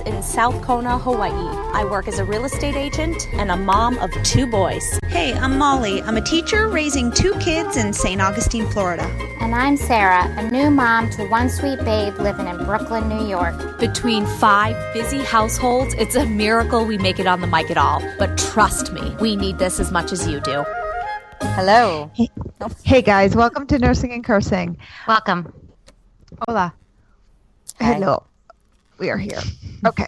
in South Kona, Hawaii. I work as a real estate agent and a mom of two boys. Hey, I'm Molly. I'm a teacher raising two kids in St. Augustine, Florida. And I'm Sarah, a new mom to one sweet babe living in Brooklyn, New York. Between five busy households, it's a miracle we make it on the mic at all. But trust me, we need this as much as you do. Hello. Hey, hey guys, welcome to Nursing and Cursing. Welcome. Hola. Hi. Hello. We are here. Okay.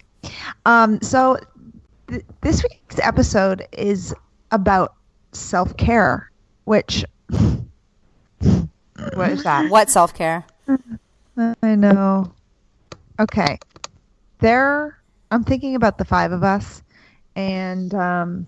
Um, so th- this week's episode is about self care, which. what is that? What self care? I know. Okay. There, I'm thinking about the five of us, and um,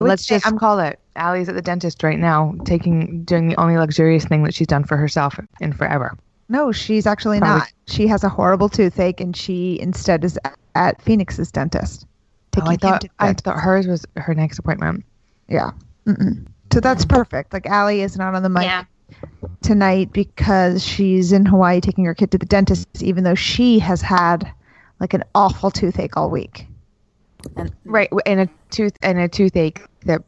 let's just I'm, call it. Allie's at the dentist right now, taking doing the only luxurious thing that she's done for herself in forever. No, she's actually Probably. not. She has a horrible toothache, and she instead is at Phoenix's dentist. Oh, I thought I thought hers was her next appointment. Yeah. Mm-mm. So that's perfect. Like Allie is not on the mic yeah. tonight because she's in Hawaii taking her kid to the dentist, even though she has had like an awful toothache all week. And, right, and a tooth and a toothache that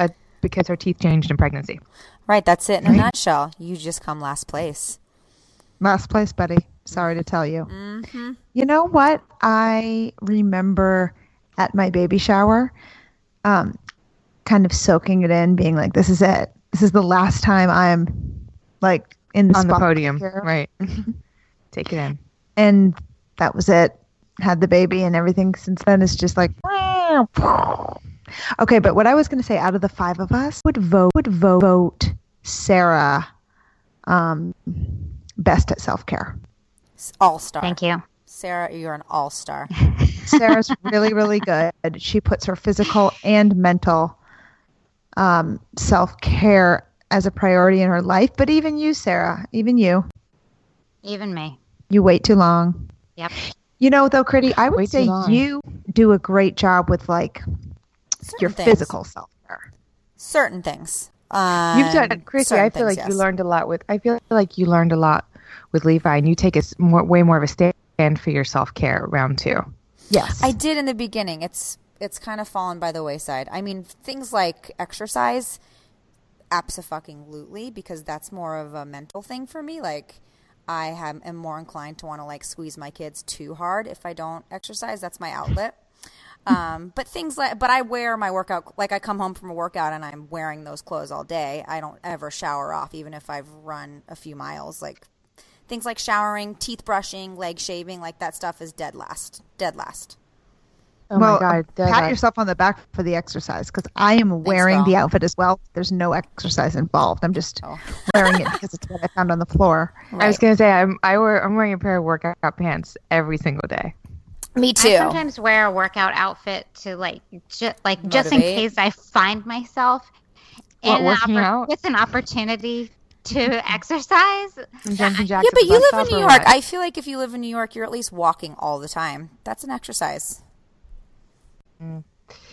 uh, because her teeth changed in pregnancy. Right, that's it in right. a nutshell. You just come last place. Last place, buddy. Sorry to tell you. Mm-hmm. You know what? I remember at my baby shower, um, kind of soaking it in, being like, "This is it. This is the last time I'm like in the on the podium, here. right? Take it in." And that was it. Had the baby, and everything since then is just like. Okay, but what I was going to say, out of the five of us, would vote would vote Sarah um, best at self care. All star. Thank you. Sarah, you're an all star. Sarah's really, really good. She puts her physical and mental um, self care as a priority in her life. But even you, Sarah, even you. Even me. You wait too long. Yep. You know, though, Chrissy, I would wait say you do a great job with like Certain your things. physical self care. Certain things. Um, You've done, Chrissy. I feel things, like yes. you learned a lot with. I feel like you learned a lot with Levi, and you take a more, way more of a stand for your self care around too. Yes, I did in the beginning. It's it's kind of fallen by the wayside. I mean, things like exercise, absolutely, because that's more of a mental thing for me. Like, I have, am more inclined to want to like squeeze my kids too hard if I don't exercise. That's my outlet. Um, but things like, but I wear my workout, like I come home from a workout and I'm wearing those clothes all day. I don't ever shower off, even if I've run a few miles. Like things like showering, teeth brushing, leg shaving, like that stuff is dead last. Dead last. Oh well, my God. Dead pat last. yourself on the back for the exercise because I am wearing Thanks, the outfit as well. There's no exercise involved. I'm just oh. wearing it because it's what I found on the floor. Right. I was gonna say I'm I wear I'm wearing a pair of workout pants every single day. Me too. I sometimes wear a workout outfit to like just like Motivate. just in case I find myself what, in working an oppor- with an opportunity to exercise. Yeah, but you live in New York. I feel like if you live in New York, you're at least walking all the time. That's an exercise. Mm.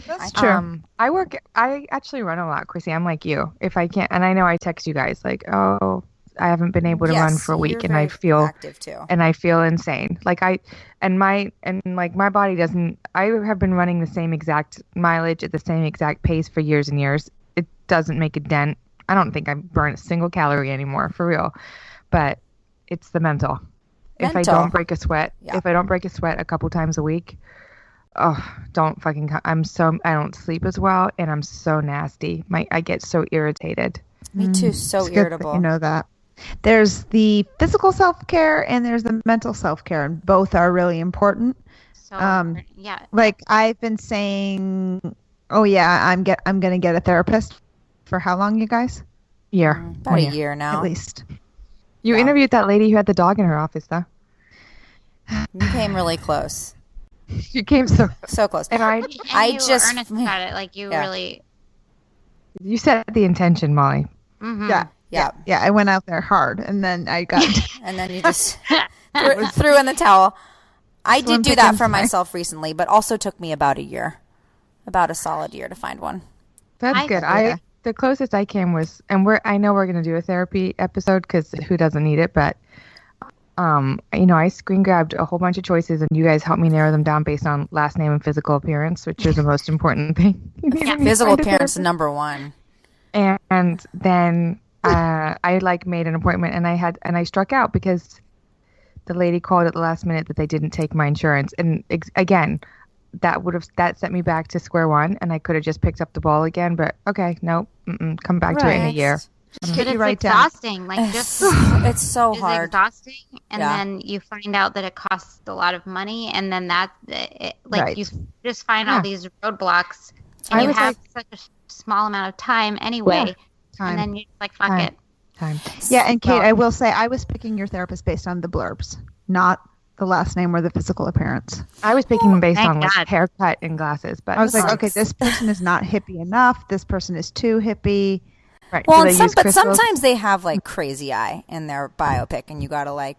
That's true. Um, I work. I actually run a lot, Chrissy. I'm like you. If I can't, and I know I text you guys like, oh, I haven't been able to yes, run for a week and I feel too and I feel insane. Like I and my and like my body doesn't I have been running the same exact mileage at the same exact pace for years and years. It doesn't make a dent. I don't think I burn a single calorie anymore for real. But it's the mental. mental. If I don't break a sweat, yeah. if I don't break a sweat a couple times a week, oh, don't fucking I'm so I don't sleep as well and I'm so nasty. My I get so irritated. Me too, so it's irritable. you know that. There's the physical self care and there's the mental self care, and both are really important. So um, yeah, like I've been saying, oh yeah, I'm get I'm gonna get a therapist. For how long, you guys? Year, mm, about a year now, at least. You interviewed that lady who had the dog in her office, though. You came really close. you came so so close. And I, and I just earnest about it. Like you Yeah. really. you set the intention, Molly. mhm. Yeah. Yeah. Yeah, I went out there hard and then I got and then you just threw, threw in the towel. I did do that for right? myself recently, but also took me about a year, about a solid year to find one. That's I- good. I Yeah. the closest I came was, and we're I know we're gonna do a therapy episode because who doesn't need it, but um, you know, I screen grabbed a whole bunch of choices, and you guys helped me narrow them down based on last name and physical appearance, which is the most important thing. Yeah, physical appearance is number one. and then uh, I like made an appointment, and I had and I struck out because the lady called at the last minute that they didn't take my insurance, and ex- again, that would have that sent me back to square one, and I could have just picked up the ball again. But okay, nope, come back to it in a year. But get you it's right down. exhausting. Like just It's so it's hard. exhausting, and Yeah. then you find out that it costs a lot of money, and then that it, like Right. you just find Yeah. all these roadblocks, and I you was have such a small amount of time anyway, Time. and then you're like, fuck Time. it. Time. Yeah, and Kate, Well- I will say I was picking your therapist based on the blurbs, not the last name or the physical appearance. I was picking them based thank on like God. haircut and glasses, but I was like, okay, this person is not hippie enough. This person is too hippie. right. Well, Do and some, but sometimes they have like crazy eye in their biopic, and you gotta like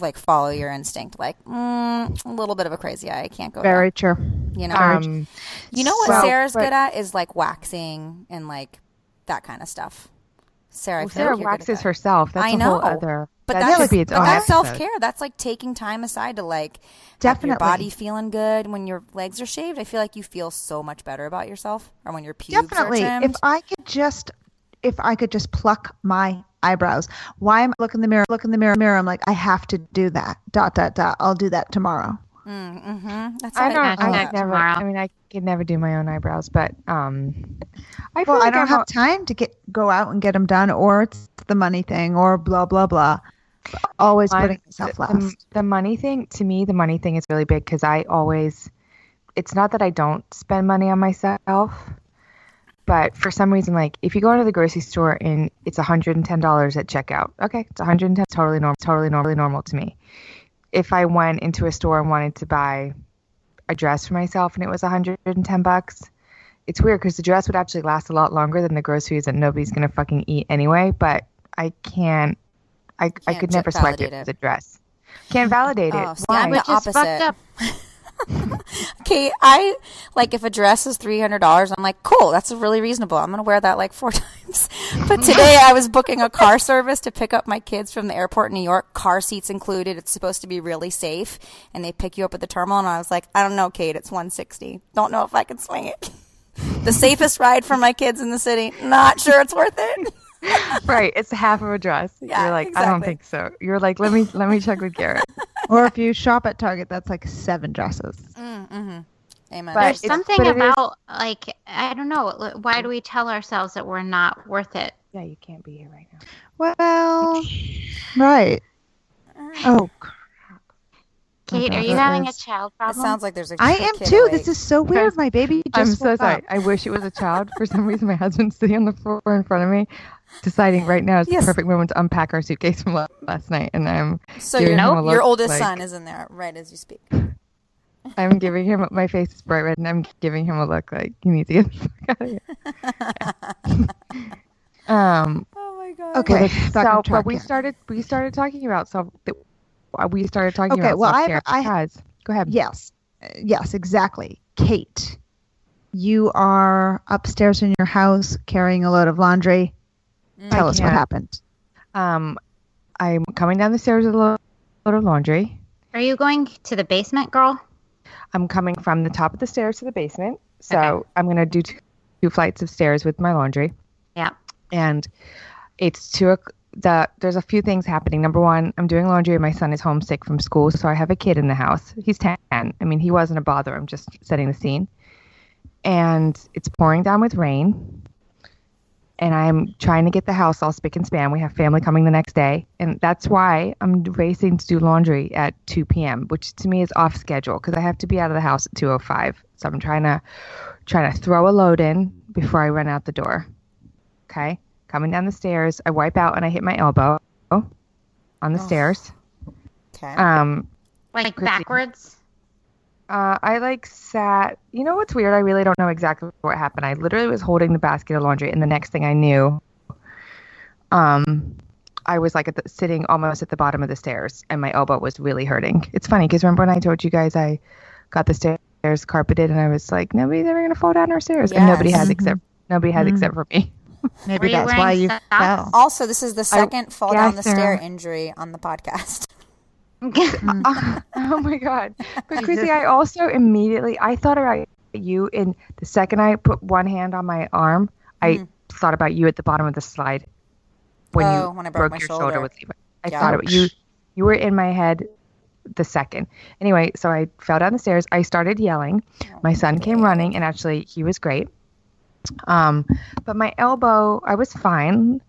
like follow your instinct. Like mm, a little bit of a crazy eye, I can't go. Very true. there, you know. um, you know what well, Sarah's but- good at is like waxing and like that kind of stuff. Sarah, I well, Sarah like you're good at waxes herself. That's I a know, whole other. But that that's, should be its but own that's self care. That's like taking time aside to like Definitely. your body feeling good when your legs are shaved. I feel like you feel so much better about yourself, or when your pubes Definitely. are If. I could just, if I could just pluck my eyebrows, why am I look in the mirror? Look in the mirror. Mirror. I'm like, I have to do that. Dot dot dot. I'll do that tomorrow. mm-hmm. That's I don't. Hashtag I never. tomorrow. I mean, I could never do my own eyebrows, but um, I feel Well, I don't I'm have time to get go out and get them done, or it's the money thing, or blah blah blah. Always putting myself the, last. the money thing to me, the money thing is really big because I always. It's not that I don't spend money on myself, but for some reason, like if you go into the grocery store and it's hundred and ten dollars at checkout, okay, it's hundred and ten, totally normal, totally normally normal to me. If I went into a store and wanted to buy a dress for myself and it was hundred and ten bucks, it's weird because the dress would actually last a lot longer than the groceries that nobody's gonna fucking eat anyway. But I can't. I I Can't could never swipe it validate as a dress. Can't validate Oh, it. see, Why? I'm the Which is fucked opposite. Okay, I like if a dress is three hundred dollars, I'm like, cool, that's really reasonable. I'm gonna wear that like four times. But today I was booking a car service to pick up my kids from the airport in New York, car seats included. It's supposed to be really safe, and they pick you up at the terminal. And I was like, I don't know, Kate, it's one sixty. Don't know if I can swing it. the safest ride for my kids in the city. Not sure it's worth it. right, it's half of a dress. Yeah, You're like, I don't think so. You're like, let me let me check with Garrett. or if you shop at Target, that's like seven dresses. Mm-hmm. Amen. But There's something but it is- about like I don't know. Why do we tell ourselves that we're not worth it? Yeah, you can't be here right now. Well, right. Uh. Oh, Kate, oh are you that having a is- child It sounds like there's a. I am kid too. awake. This is so weird. My baby just I'm so sorry. up. I wish it was a child. For some reason, my husband's sitting on the floor in front of me, deciding right now is Yes. the perfect moment to unpack our suitcase from last night, and I'm so giving your, him a your oldest like- son is in there right as you speak. I'm giving him my face is bright red, and I'm giving him a look like you need to get the fuck out of here. um. Oh my god. Okay, well, so but we started we started talking about self. uh, We started talking Okay, about well, I- self-care I- because go ahead. Yes, yes, exactly. Kate, you are upstairs in your house carrying a load of laundry. Tell I us what happened. Um, I'm coming down the stairs with a lo- load of laundry. Are you going to the basement, girl? I'm coming from the top of the stairs to the basement. So Okay. I'm going to do two, two flights of stairs with my laundry. Yeah. And it's two. o'c- The there's a few things happening. Number one, I'm doing laundry and my son is homesick from school, so I have a kid in the house. He's ten. I mean, he wasn't a bother. I'm just setting the scene. And it's pouring down with rain. And I'm trying to get the house all spick and span. We have family coming the next day, and that's why I'm racing to do laundry at 2 p.m., which to me is off schedule because I have to be out of the house at 2:05. So I'm trying to trying to throw a load in before I run out the door. Okay, coming down the stairs, I wipe out and I hit my elbow on the stairs. Okay. Um, Like Chrissy. backwards? Uh, I like sat. You know what's weird? I really don't know exactly what happened. I literally was holding the basket of laundry, and the next thing I knew, um, I was like the, sitting almost at the bottom of the stairs, and my elbow was really hurting. It's funny because remember when I told you guys I got the stairs carpeted, and I was like, nobody's ever gonna fall down our stairs, yes. and nobody has except nobody has mm-hmm. except for me. Maybe that's why you fell. Also, this is the second I, fall down the stair injury on the podcast. oh my god! But Chrissy, I also immediately I thought about you in the second I put one hand on my arm. I mm. thought about you at the bottom of the slide when oh, you when I broke, broke your shoulder. shoulder with Levi. I yeah. thought about you. You were in my head the second. Anyway, so I fell down the stairs. I started yelling. Oh, my son came running, and actually, he was great. Um, but my elbow, I was fine.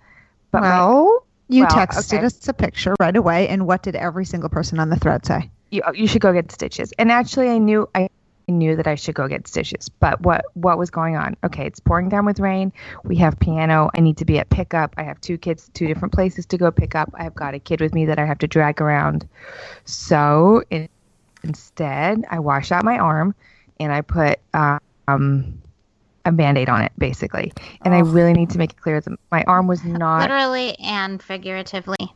But well, my, you texted okay. us a picture right away, and what did every single person on the thread say? You, you should go get stitches. And actually, I knew I knew that I should go get stitches. But what what was going on? Okay, it's pouring down with rain. We have piano. I need to be at pickup. I have two kids, two different places to go pick up. I've got a kid with me that I have to drag around. So in, instead, I wash out my arm and I put um, a band-aid on it basically. And oh. I really need to make it clear that my arm was not literally and figuratively.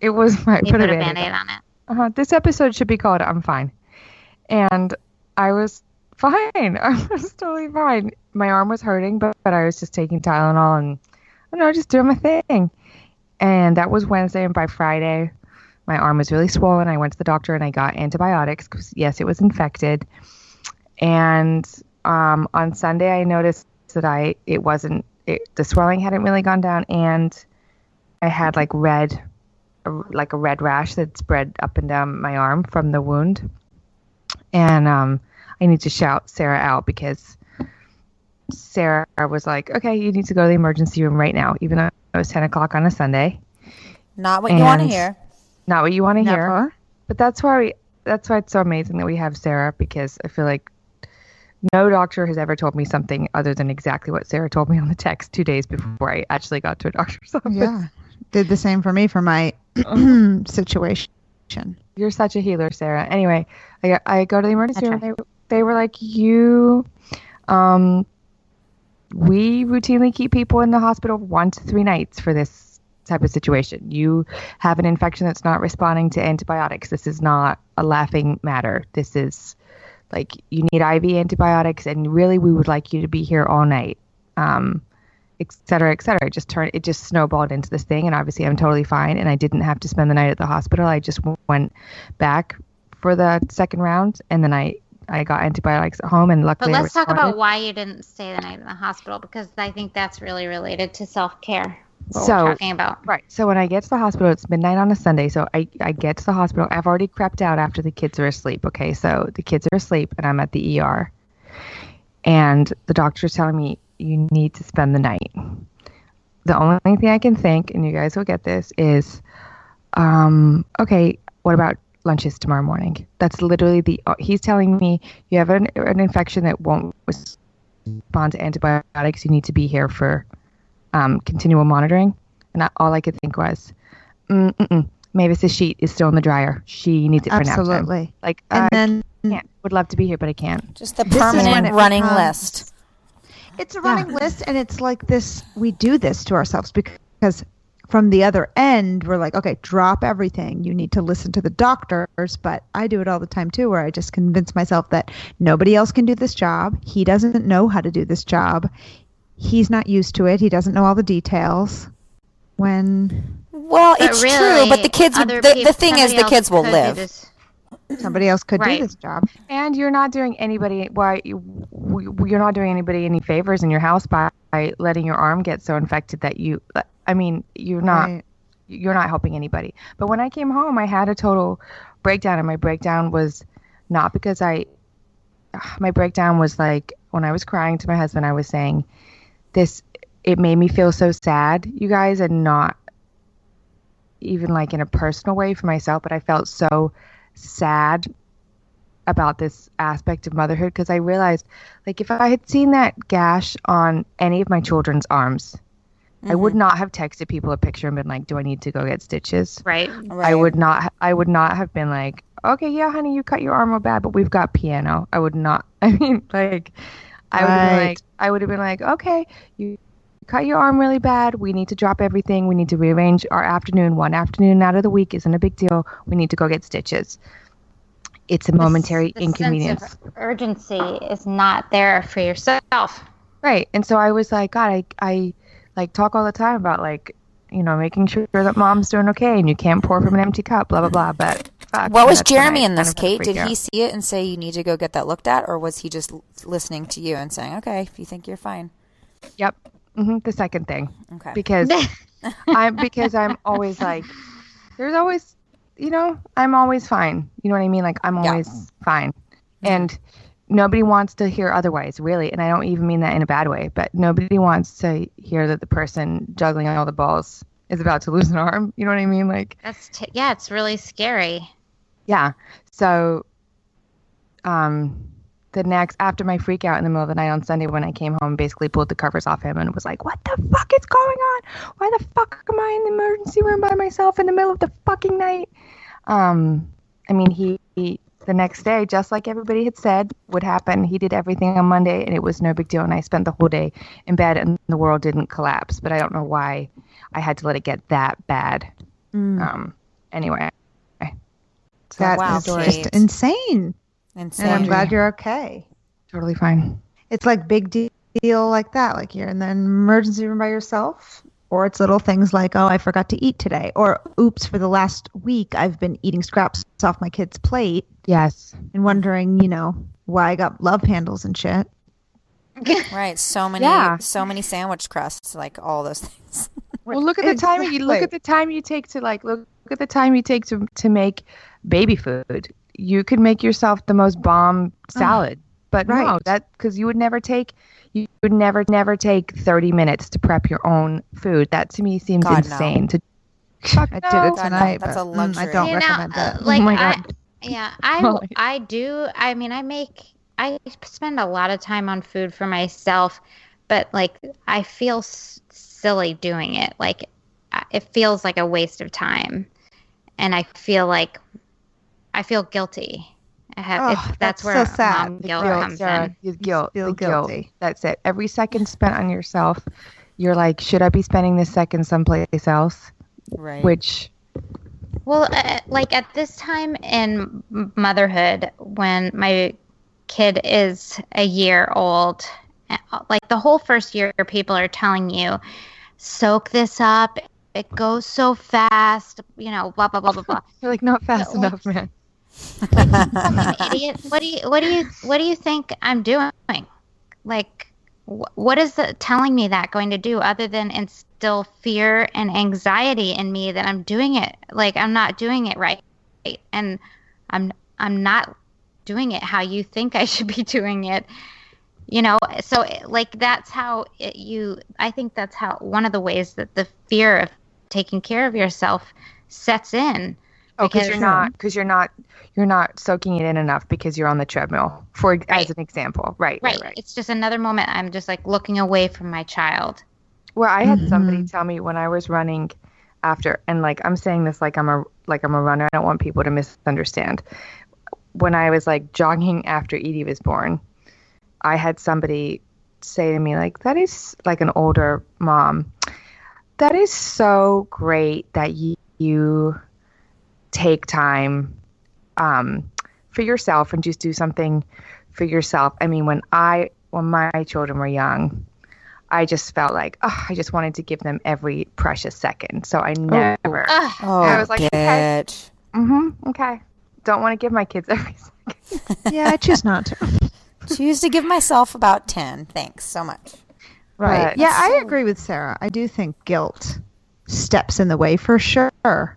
It was my put, put, a, band-aid, band-aid on. on it. Uh-huh. This episode should be called "I'm Fine," and I was fine. I was totally fine. My arm was hurting, but, but I was just taking Tylenol and I know, just doing my thing. And that was Wednesday, and by Friday, my arm was really swollen. I went to the doctor and I got antibiotics because yes, it was infected. And um, on Sunday, I noticed that I it wasn't it, the swelling hadn't really gone down, and I had like red, like a red rash that spread up and down my arm from the wound and um, I need to shout Sarah out because Sarah was like, "Okay, you need to go to the emergency room right now," even though it was ten o'clock on a Sunday. Not what and you want to hear. Not what you want to hear. But that's why we. That's why it's so amazing that we have Sarah because I feel like no doctor has ever told me something other than exactly what Sarah told me on the text two days before I actually got to a doctor's office. Yeah, did the same for me for my situation. You're such a healer, Sarah. Anyway, I, I go to the emergency room. They, they were like, you, um, we routinely keep people in the hospital one to three nights for this type of situation. You have an infection that's not responding to antibiotics. This is not a laughing matter. This is like you need IV antibiotics, and really, we would like you to be here all night. Um, et cetera, et cetera. It just turned, it just snowballed into this thing. And obviously, I'm totally fine. And I didn't have to spend the night at the hospital. I just went back for the second round, and then I I got antibiotics at home, and luckily. But let's talk about why you didn't stay the night in the hospital because I think that's really related to self care. So talking about right. So when I get to the hospital, it's midnight on a Sunday. So I I get to the hospital. I've already crept out after the kids are asleep. Okay, so the kids are asleep, and I'm at the ER, and the doctor's telling me you need to spend the night. The only thing I can think, and you guys will get this, is, um, okay, what about lunches tomorrow morning? That's literally the. Uh, he's telling me you have an, an infection that won't respond to antibiotics. You need to be here for um, continual monitoring. And I, all I could think was, mm Mavis's sheet is still in the dryer. She needs it for Absolutely. nap time. Like, and I then can't. would love to be here, but I can't. Just the permanent running list. It's a running yeah. list, and it's like this. We do this to ourselves because from the other end, we're like, okay, drop everything. You need to listen to the doctors. But I do it all the time too, where I just convince myself that nobody else can do this job. He doesn't know how to do this job. He's not used to it. He doesn't know all the details. When well, but it's really, true, but the kids. The, the thing is, the kids will live somebody else could right. do this job and you're not doing anybody why you, you're not doing anybody any favors in your house by, by letting your arm get so infected that you uh, i mean you're not right. you're not helping anybody but when i came home i had a total breakdown and my breakdown was not because i my breakdown was like when i was crying to my husband i was saying this it made me feel so sad you guys and not even like in a personal way for myself but i felt so sad about this aspect of motherhood because I realized, like, if I had seen that gash on any of my children's arms, mm-hmm. I would mm-hmm. not have texted people a picture and been like, "Do I need to go get stitches?" Right. right. I would not. I would not have been like, okay, yeah, honey, you cut your arm real bad, but we've got piano. I would not. I mean, like, I would have been like, I would have been like, okay, you cut your arm really bad. We need to drop everything. We need to rearrange our afternoon. One afternoon out of the week isn't a big deal. We need to go get stitches. It's a momentary the, the inconvenience. urgency is not there for yourself. Right. And so I was like, God, I, I like talk all the time about like, you know, making sure that mom's doing okay and you can't pour from an empty cup, blah, blah, blah. But fuck, what was Jeremy in this, Kate? Did he see it and say you need to go get that looked at? Or was he just listening to you and saying, okay, if you think you're fine? Yep. Mm-hmm, the second thing. Okay. Because I'm because I'm always like, there's always, you know, I'm always fine. You know what I mean? Like I'm always yeah. fine, and nobody wants to hear otherwise, really. And I don't even mean that in a bad way, but nobody wants to hear that the person juggling all the balls is about to lose an arm. You know what I mean? Like that's t- yeah, it's really scary. Yeah. So, um, the next after my freak out in the middle of the night on Sunday when I came home, basically pulled the covers off him and was like, "What the fuck is going on? Why the fuck am I in the emergency room by myself in the middle of the fucking night?" Um, I mean, he, he the next day, just like everybody had said would happen, he did everything on Monday, and it was no big deal. And I spent the whole day in bed, and the world didn't collapse. But I don't know why I had to let it get that bad. Mm. Um, anyway, that wow, is just insane. Insane. And I'm glad you're okay. Totally fine. It's like big deal like that. Like you're in the emergency room by yourself. Or it's little things like, oh, I forgot to eat today. Or, oops, for the last week, I've been eating scraps off my kid's plate. Yes. And wondering, you know, why I got love handles and shit. right. So many, yeah. so many sandwich crusts, like all those things. well, look at the time you look at the time you take to like look at the time you take to to make baby food you could make yourself the most bomb ah, salad. but right. no, that because you would never take you would never never take 30 minutes to prep your own food. That to me seems God, insane. No. To Fuck I no. did it tonight. That's a luxury. Mm, I don't you recommend know, that. Uh, like, oh my God. I, yeah, I I do. I mean, I make I spend a lot of time on food for myself, but like I feel s- silly doing it. Like it feels like a waste of time, and I feel like I feel guilty. I have, oh, that's, that's, where so sad. mom guilt guilt, comes Sarah, in. You guilt, feel guilty. Guilt. That's it. Every second spent on yourself, you're like, should I be spending this second someplace else? Right. Which. Well, uh, like at this time in motherhood, when my kid is a year old, uh, like the whole first year, people are telling you, soak this up. It goes so fast, you know, blah blah blah blah blah. You're like not fast enough, man idiot. What do you what do you what do you think I'm doing? Like wh- what is the, telling me that going to do other than instill fear and anxiety in me that I'm doing it like I'm not doing it right and I'm I'm not doing it how you think I should be doing it. You know, so like that's how it, you I think that's how one of the ways that the fear of taking care of yourself sets in Oh, because you're not because you're not you're not soaking it in enough because you're on the treadmill. For right. as an example, right, right, right, right. It's just another moment. I'm just like looking away from my child. Well, I had mm-hmm. somebody tell me when I was running after, and like I'm saying this like I'm a like I'm a runner. I don't want people to misunderstand. When I was like jogging after Edie was born, I had somebody say to me like, "That is like an older mom. That is so great that you." you take time um, for yourself and just do something for yourself. I mean, when I when my children were young, I just felt like oh, I just wanted to give them every precious second. So I oh. never. Oh, oh I was like, okay, mm-hmm, okay. Don't want to give my kids every second. yeah, I choose not to. choose to give myself about ten. Thanks so much. Right. But yeah, so... I agree with Sarah. I do think guilt steps in the way for sure.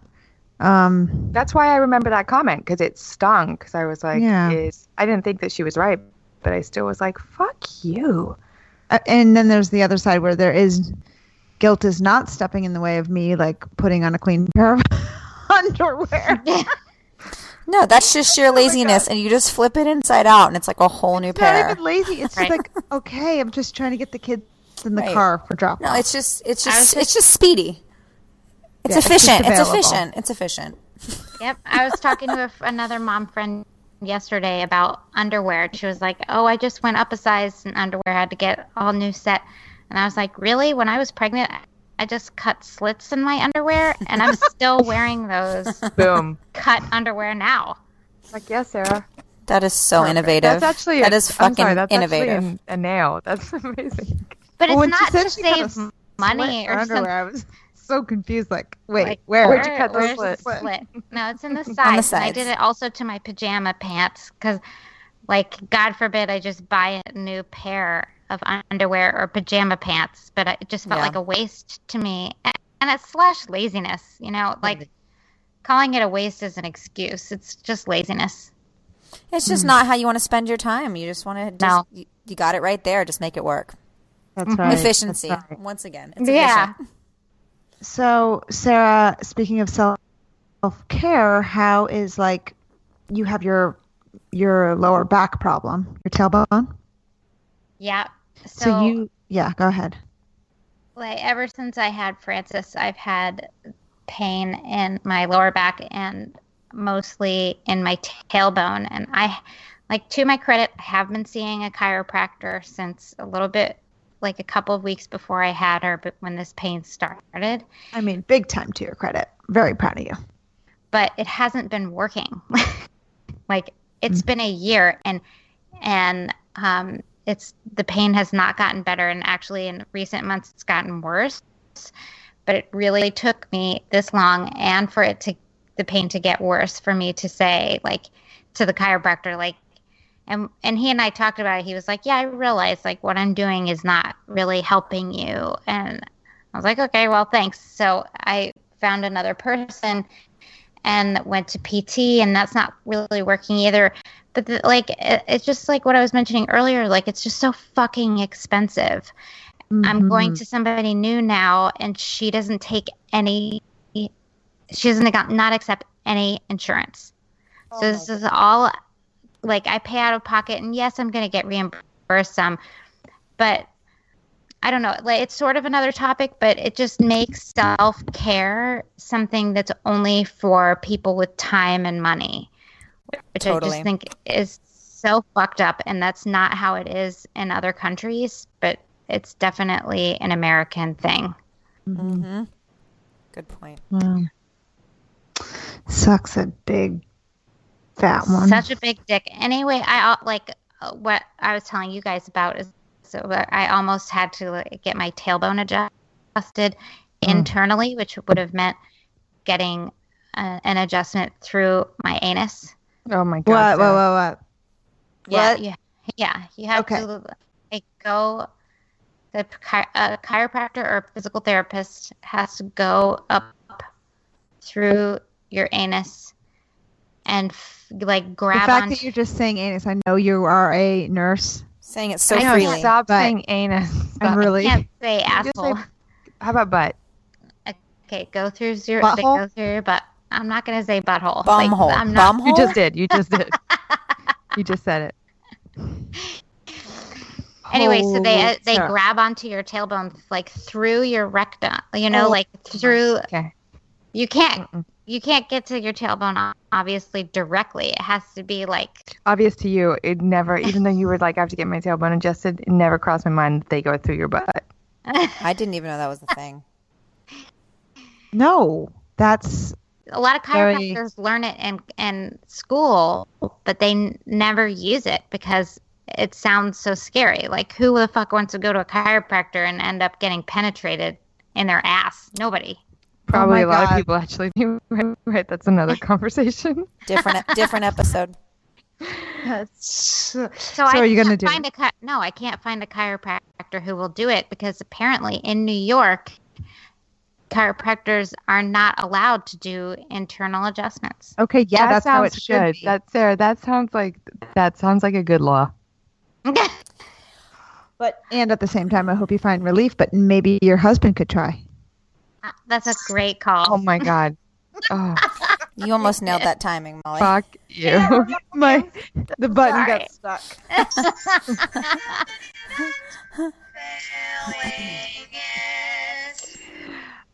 Um, That's why I remember that comment because it stung. Because I was like, yeah. is I didn't think that she was right, but I still was like, fuck you. Uh, and then there's the other side where there is guilt is not stepping in the way of me like putting on a clean pair of underwear. no, that's just sheer laziness, oh and you just flip it inside out, and it's like a whole new it's pair. Not even lazy. It's right. just like okay, I'm just trying to get the kids in the right. car for drop. No, it's just it's just it's just speedy. It's yeah, efficient. It's, it's, efficient. It's efficient. Yep, I was talking to another mom friend yesterday about underwear. She was like, "Oh, I just went up a size in underwear. I had to get all new set." And I was like, "Really? When I was pregnant, I just cut slits in my underwear, and I'm still wearing those boom cut underwear now." Like, yes, yeah, Sarah. That is so Perfect. innovative. That's actually that a, is fucking sorry, that's innovative. A, a, nail. That's amazing. But it's not to save money or something. I was so confused. Like, wait, like, where? Where'd you cut the slit? slit? No, it's in the side. the I did it also to my pajama pants because, like, God forbid I just buy a new pair of underwear or pajama pants, but it just felt yeah. like a waste to me. And it's slash laziness, you know, like calling it a waste is an excuse. It's just laziness. It's just mm. not how you want to spend your time. You just want to. Just, no. you, you, got it right there. Just make it work. That's right. Efficiency. That's right. Once again. yeah. So, Sarah, speaking of self care, how is like you have your your lower back problem, your tailbone? Yeah. So, so you, yeah, go ahead. Like ever since I had Francis, I've had pain in my lower back and mostly in my tailbone. And I, like, to my credit, I have been seeing a chiropractor since a little bit, like a couple of weeks before I had her, but when this pain started. I mean, big time to your credit. Very proud of you. But it hasn't been working. like, it's mm-hmm. been a year and, and, um, it's the pain has not gotten better and actually in recent months it's gotten worse but it really took me this long and for it to the pain to get worse for me to say like to the chiropractor like and and he and I talked about it. He was like, "Yeah, I realize like what I'm doing is not really helping you." And I was like, "Okay, well, thanks." So I found another person and went to PT, and that's not really working either. But the, like, it, it's just like what I was mentioning earlier. Like, it's just so fucking expensive. Mm-hmm. I'm going to somebody new now, and she doesn't take any she doesn't not accept any insurance. Oh so this is all like I pay out of pocket, and yes, I'm going to get reimbursed some, but I don't know. Like it's sort of another topic, but it just makes self care something that's only for people with time and money, which totally. I just think is so fucked up, and that's not how it is in other countries, but it's definitely an American thing. Mm-hmm. Good point. Mm. Sucks a big fat one. Such a big dick. Anyway, I like uh, what I was telling you guys about is so I almost had to like, get my tailbone adjusted mm. internally, which would have meant getting uh, an adjustment through my anus. Oh my god! What? What? What? What? Yeah, what? yeah, yeah. You have okay. to like, go. The chi- a chiropractor or physical therapist has to go up through your anus and f- like grab. The fact that you're just saying anus, I know you are a nurse. Saying it so I freely. Stop saying anus. I'm really. I can't say asshole. Say, how about butt? Okay, go through your butthole? go through your butt. I'm not gonna say butthole. Bumhole. Like, I'm not. Bumhole? You just did. You just did. you just said it. Anyway, so they uh, they grab onto your tailbone like through your rectum, you know, oh, like through. Okay. You can't Mm-mm you can't get to your tailbone obviously directly. It has to be like obvious to you. It never, even though you were like, I have to get my tailbone adjusted. It never crossed my mind that they go through your butt. I didn't even know that was a thing. No, that's a lot of chiropractors very... learn it in in school, but they n- never use it because it sounds so scary. Like, who the fuck wants to go to a chiropractor and end up getting penetrated in their ass? Nobody. Oh Probably oh a lot God. of people actually right. That's another conversation. different different episode. so, so I are you gonna do? Find a no, I can't find a chiropractor who will do it because apparently in New York, chiropractors are not allowed to do internal adjustments. Okay, yeah, that that's how it should. Be. That's Sarah. That sounds like that sounds like a good law. but and at the same time, I hope you find relief. But maybe your husband could try. That's a great call. Oh my god. Oh. You almost nailed that timing, Molly. Fuck you. my the button Sorry. got stuck.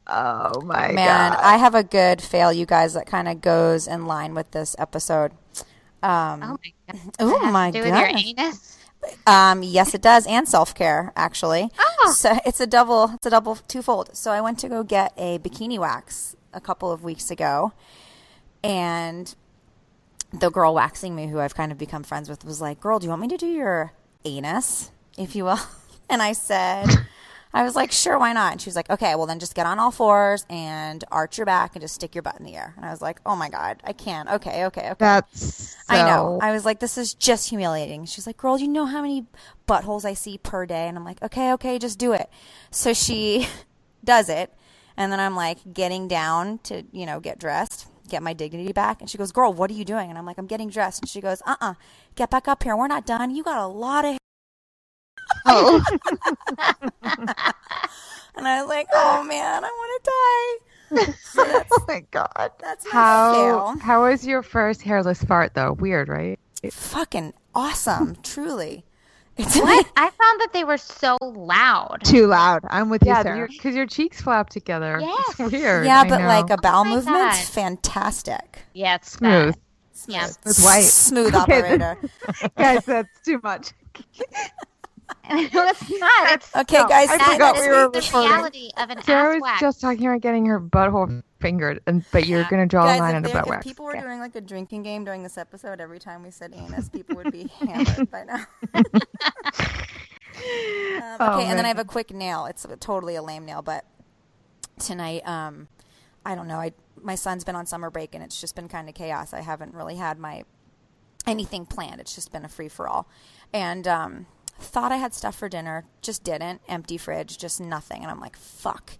Oh my Man, god. I have a good fail, you guys, that kind of goes in line with this episode. Um, Oh my god. oh That has my to do with your goodness. anus? Um, yes, it does, and self care actually. Oh. So it's a double. It's a double twofold. So I went to go get a bikini wax a couple of weeks ago, and the girl waxing me, who I've kind of become friends with, was like, "Girl, do you want me to do your anus, if you will?" And I said. I was like, sure, why not? And she was like, okay, well then just get on all fours and arch your back and just stick your butt in the air. And I was like, oh my god, I can't. Okay, okay, okay. That's I know. I was like, this is just humiliating. She's like, girl, you know how many buttholes I see per day? And I'm like, okay, okay, just do it. So she does it. And then I'm like getting down to, you know, get dressed, get my dignity back. And she goes, girl, what are you doing? And I'm like, I'm getting dressed. And she goes, uh uh get back up here. We're not done. You got a lot of. Oh. and I was like, oh man, I want to die. So oh my god. that's my How fail. how was your first hairless fart though? Weird, right? It's fucking awesome, truly. It's What? I found that they were so loud. Too loud. I'm with you, Yeah, Sarah. because your cheeks flap together. Yes. It's weird. Yeah, I but know. like a bowel Oh my movement's God. fantastic. Yeah, it's smooth. bad. Yeah. It's white. Smooth Okay, operator. Guys, that's too much. no, it's not. It's Okay, No, guys. I see, forgot this we were the recording. reality of an Sarah was just talking about getting her butthole fingered, and but you're gonna draw Guys, a line if, under butt wax. people were Yeah. doing like a drinking game during this episode, every time we said anus, people would be hammered by now. Um, Oh, okay, and then. I have a quick nail. It's totally a lame nail, but tonight, um, I don't know. I my son's been on summer break, and it's just been kind of chaos. I haven't really had my anything planned. It's just been a free for all, and um, thought I had stuff for dinner, just didn't. Empty fridge, just nothing, and I'm like, fuck.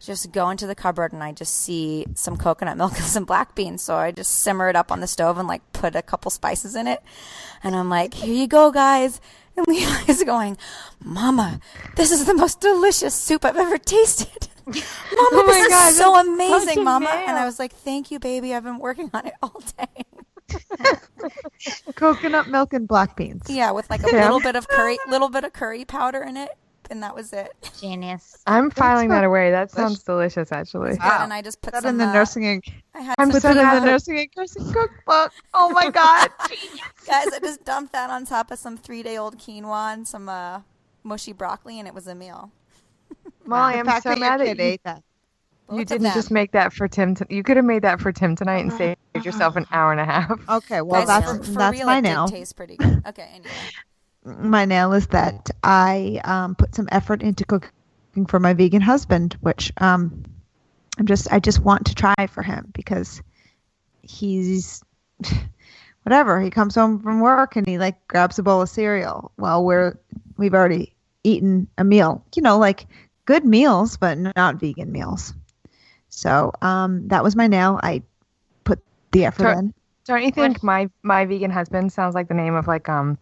Just go into the cupboard and I just see some coconut milk and some black beans. So I just simmer it up on the stove and like put a couple spices in it. And I'm like, here you go, guys. And Levi's going, Mama, this is the most delicious soup I've ever tasted. Mama, Oh my this God, is so amazing, Mama. And I was like, thank you, baby. I've been working on it all day. Coconut milk and black beans. Yeah, with like a Yeah. little bit of curry, little bit of curry powder in it. And that was it. Genius. I'm filing that away. That sounds delicious, actually. Good, Wow. And I just put Put that some in the uh, nursing and I had I'm some put that in the nursing and cursing cookbook. Oh my god. Guys, I just dumped that on top of some three day old quinoa and some uh, mushy broccoli, and it was a meal. Molly, I'm fact so that mad your that you, ate that. Both you didn't just make that for Tim. T- you could have made that for Tim tonight and saved yourself an hour and a half. Okay, well Guys, that's for, for that's real, my it nail. did taste pretty good. Okay, anyway. my nail is that I um, put some effort into cooking for my vegan husband, which um, I'm just I just want to try for him because he's whatever. He comes home from work and he like grabs a bowl of cereal while we're we've already eaten a meal. You know, like good meals, but not vegan meals. So um, that was my nail. I put the effort Sure. in. Don't you think my my vegan husband sounds like the name of like um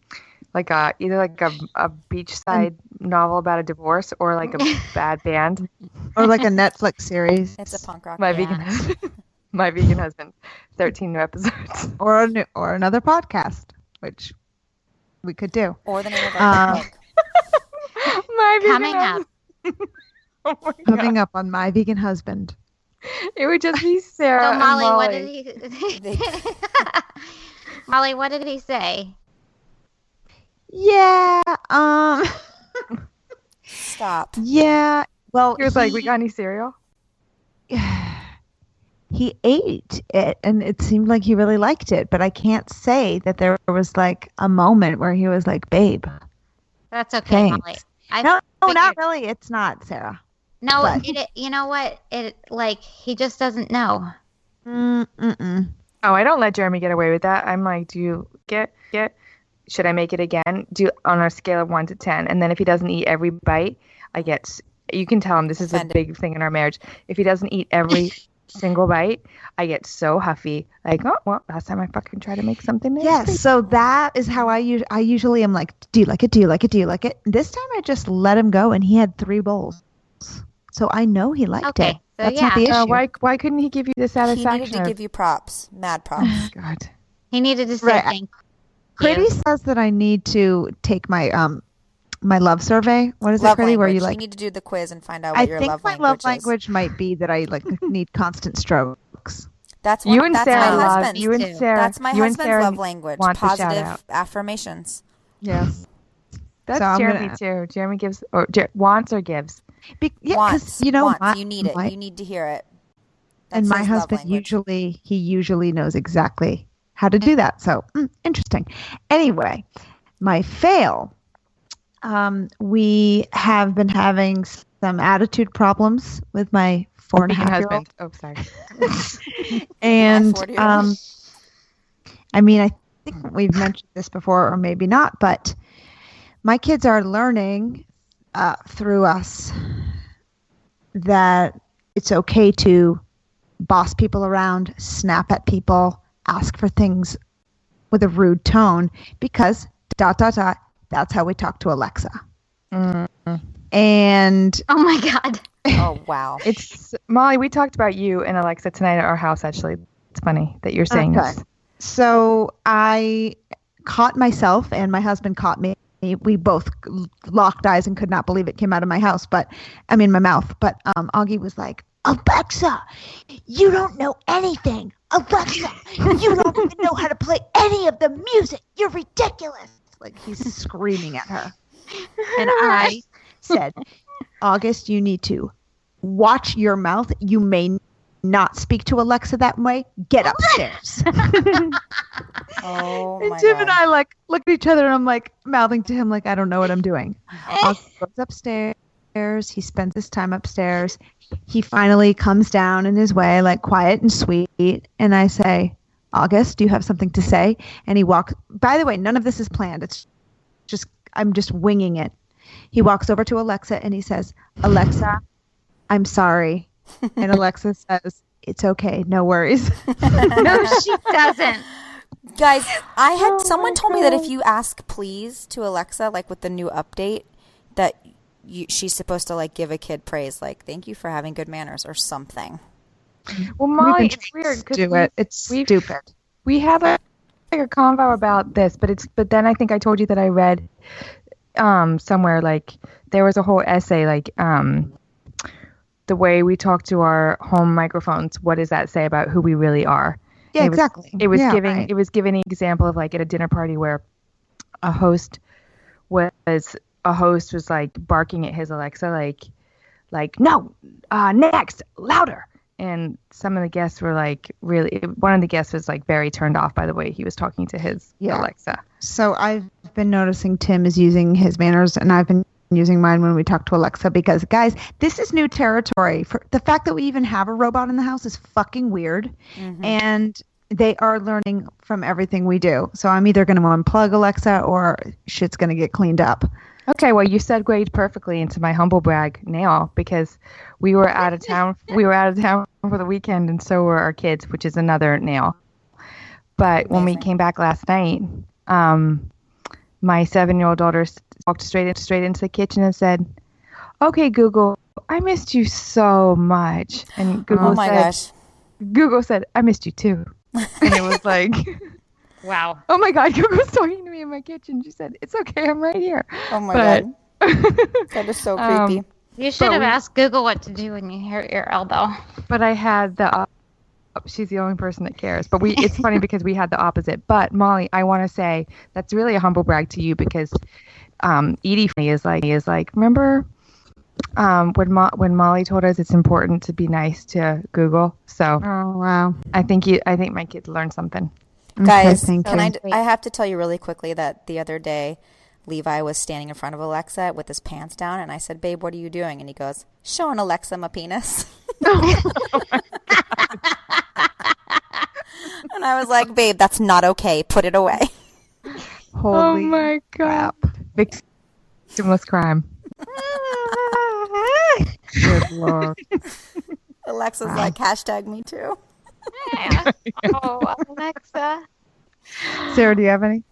like a either like a a beachside novel about a divorce or like a bad band? Or like a Netflix series. It's a punk rock My band. vegan husband. my vegan husband. Thirteen new episodes. or a new, or another podcast, which we could do. Or the name of our Uh, book. my vegan Coming up. oh my God. Coming up on my vegan husband. It would just be Sarah. So and Molly, what did he? Molly, what did he say? Yeah. Um. Stop. Yeah. Well, He was like, "We got any cereal?" he ate it, and it seemed like he really liked it. But I can't say that there was like a moment where he was like, "Babe." That's okay, Thanks. Molly. I No, no, not really. It's not Sarah. No, but- it, you know what? It like he just doesn't know. Mm, mm-mm. Oh, I don't let Jeremy get away with that. I'm like, do you get get? Should I make it again? Do on a scale of one to ten, and then if he doesn't eat every bite, I get. You can tell him this is Offended. a big thing in our marriage. If he doesn't eat every single bite, I get so huffy. Like, oh well, last time I fucking tried to make something. nasty. Yes. So that is how I usually I usually am like, "Do you like it? Do you like it? Do you like it?" This time I just let him go, and he had three bowls. So I know he liked Okay, it. so That's not the yeah. issue. Uh, why why couldn't he give you the satisfaction? He needed to of- give you props. Mad props. God. He needed to say Right. thank Pretty you. says that I need to take my um my love survey. What is love it, Freddie? Where you like you need to do the quiz and find out what I your love language I think my love language might be that I like need constant strokes. That's one, you and that's Sarah my husband's. You and Sarah. That's my you husband's love language. Positive affirmations. Yes. That's so Jeremy gonna... too. Jeremy gives or Jer- wants or gives. Be- yeah, wants. You know, wants. My, you need it. My, you need to hear it. That's and my husband usually he usually knows exactly how to do that. So mm, interesting. Anyway, my fail. Um, we have been having some attitude problems with my four and a half year old. Oh, sorry. and um, I mean, I think we've mentioned this before, or maybe not, but my kids are learning uh, through us that it's okay to boss people around, snap at people, ask for things with a rude tone because dot dot dot that's how we talk to Alexa. Mm-hmm. And oh my god. Oh wow. It's Molly, we talked about you and Alexa tonight at our house actually. It's funny that you're saying okay. this. So I caught myself and my husband caught me. We both locked eyes and could not believe it came out of my house, but I mean my mouth. But um, Augie was like, Alexa, you don't know anything. Alexa, you don't even know how to play any of the music. You're ridiculous. Like he's screaming at her. And I said, August, you need to watch your mouth. You may not speak to Alexa that way. Get upstairs. oh and Tim God. and I like look at each other and I'm like mouthing to him like I don't know what I'm doing. Eh. August goes upstairs. He spends his time upstairs. He finally comes down in his way, like quiet and sweet. And I say, August, do you have something to say? And he walks. By the way, none of this is planned. It's just I'm just winging it. He walks over to Alexa and he says, Alexa, I'm sorry. And Alexa says, It's okay, no worries. no, she doesn't. Guys, I had oh someone told God. me that if you ask please to Alexa, like with the new update, that you, she's supposed to like give a kid praise, like "Thank you for having good manners" or something. Well, Molly, it's weird. Do it. It's stupid. We have a like a convo about this, but it's but then I think I told you that I read um somewhere like there was a whole essay like um the way we talk to our home microphones. What does that say about who we really are? Yeah, it exactly. Was, it was yeah, giving right. it was giving an example of like at a dinner party where a host was a host was like barking at his Alexa like like no uh next louder and some of the guests were like really one of the guests was like very turned off by the way he was talking to his yeah. Alexa. So I've been noticing Tim is using his manners and I've been using mine when we talk to Alexa because guys, this is new territory. For the fact that we even have a robot in the house is fucking weird. Mm-hmm. And they are learning from everything we do. So I'm either going to unplug Alexa or shit's going to get cleaned up. Okay, well, you segued perfectly into my humble brag now because we were out of town. we were out of town for the weekend, and so were our kids, which is another nail. But when we came back last night, um, my seven-year-old daughter walked straight in, straight into the kitchen and said, "Okay, Google, I missed you so much." And Google oh my said, gosh. "Google said I missed you too," and it was like. Wow. Oh my God, Google's talking to me in my kitchen. She said, "It's okay, I'm right here." Oh my but, God. that is so creepy. Um, you should have we, asked Google what to do when you hurt your elbow. But I had the. Uh, she's the only person that cares. But we. It's funny because we had the opposite. But Molly, I want to say that's really a humble brag to you because um, Edie is like is like remember um, when Mo- when Molly told us it's important to be nice to Google. So oh wow, I think you I think my kids learned something. Guys, okay, can I, I have to tell you really quickly that the other day, Levi was standing in front of Alexa with his pants down, and I said, "Babe, what are you doing?" And he goes, "Showing Alexa my penis." oh and I was like, "Babe, that's not okay. Put it away." Holy oh my crap! Victimless crime. Good lord. Alexa's wow. like hashtag me too. Yeah. oh, Alexa. Sarah, do you have any?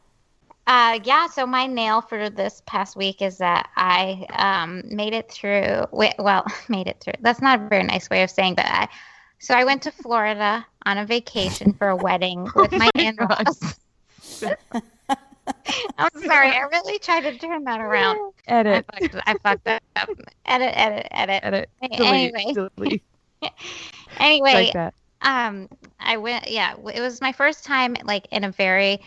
Uh, yeah. So my nail for this past week is that I um, made it through. Well, made it through. That's not a very nice way of saying, but I. So I went to Florida on a vacation for a wedding with my in-laws. I'm sorry. I really tried to turn that around. Edit. I fucked, I fucked that up. Edit, edit, edit. Edit. Anyway. Delete. anyway, like that. um, I went. Yeah, it was my first time like in a very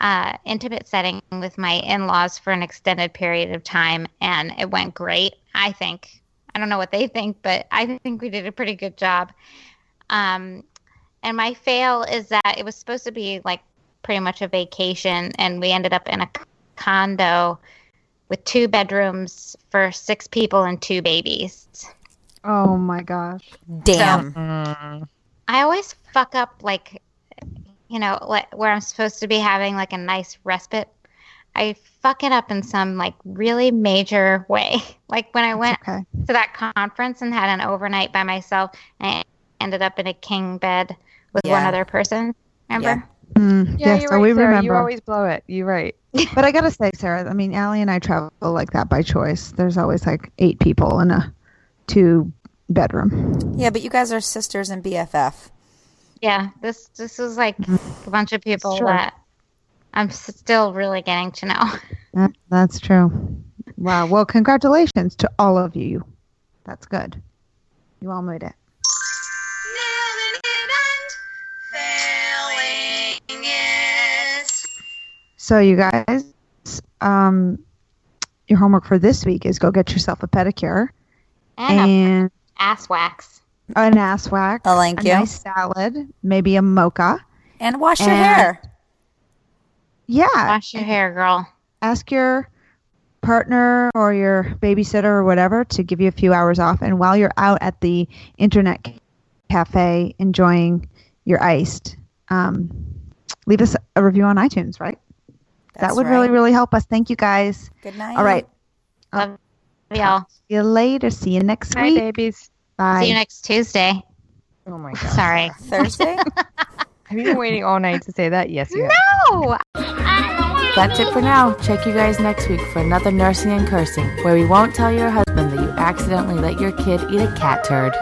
uh, intimate setting with my in-laws for an extended period of time, and it went great. I think. I don't know what they think, but I think we did a pretty good job. Um, and my fail is that it was supposed to be like pretty much a vacation, and we ended up in a condo with two bedrooms for six people and two babies. Oh my gosh. Damn. Mm. I always fuck up like, you know, like where I'm supposed to be having like a nice respite. I fuck it up in some like really major way. Like when I went Okay. to that conference and had an overnight by myself, and I ended up in a king bed with one other person. Remember? Mm, Yeah, yes, you're right, we Sarah. remember. You always blow it. You're right. But I gotta say, Sarah, I mean, Allie and I travel like that by choice. There's always like eight people in a two bedroom. Yeah, but you guys are sisters and BFF. Yeah. This this is like a bunch of people Sure. that I'm still really getting to know. That, that's true. Wow. Well, congratulations to all of you. That's good. You all made it. So, you guys, um, your homework for this week is go get yourself a pedicure And and ass wax. an ass wax, Oh, thank a you. nice salad, maybe a mocha. And wash your hair. Yeah. Wash your hair, girl. ask your partner or your babysitter or whatever to give you a few hours off. And while you're out at the internet cafe enjoying your iced, um, leave us a review on iTunes, right? That would really, right. really help us. Thank you guys. Good night. All right. Love um, y'all. See you later. See you next Hi, week. babies. Bye. See you next Tuesday. Oh my god. Sorry. Thursday? Have you been waiting all night to say that? Yes, you have. No. That's it for now. Check you guys next week for another Nursing and Cursing, where we won't tell your husband that you accidentally let your kid eat a cat turd.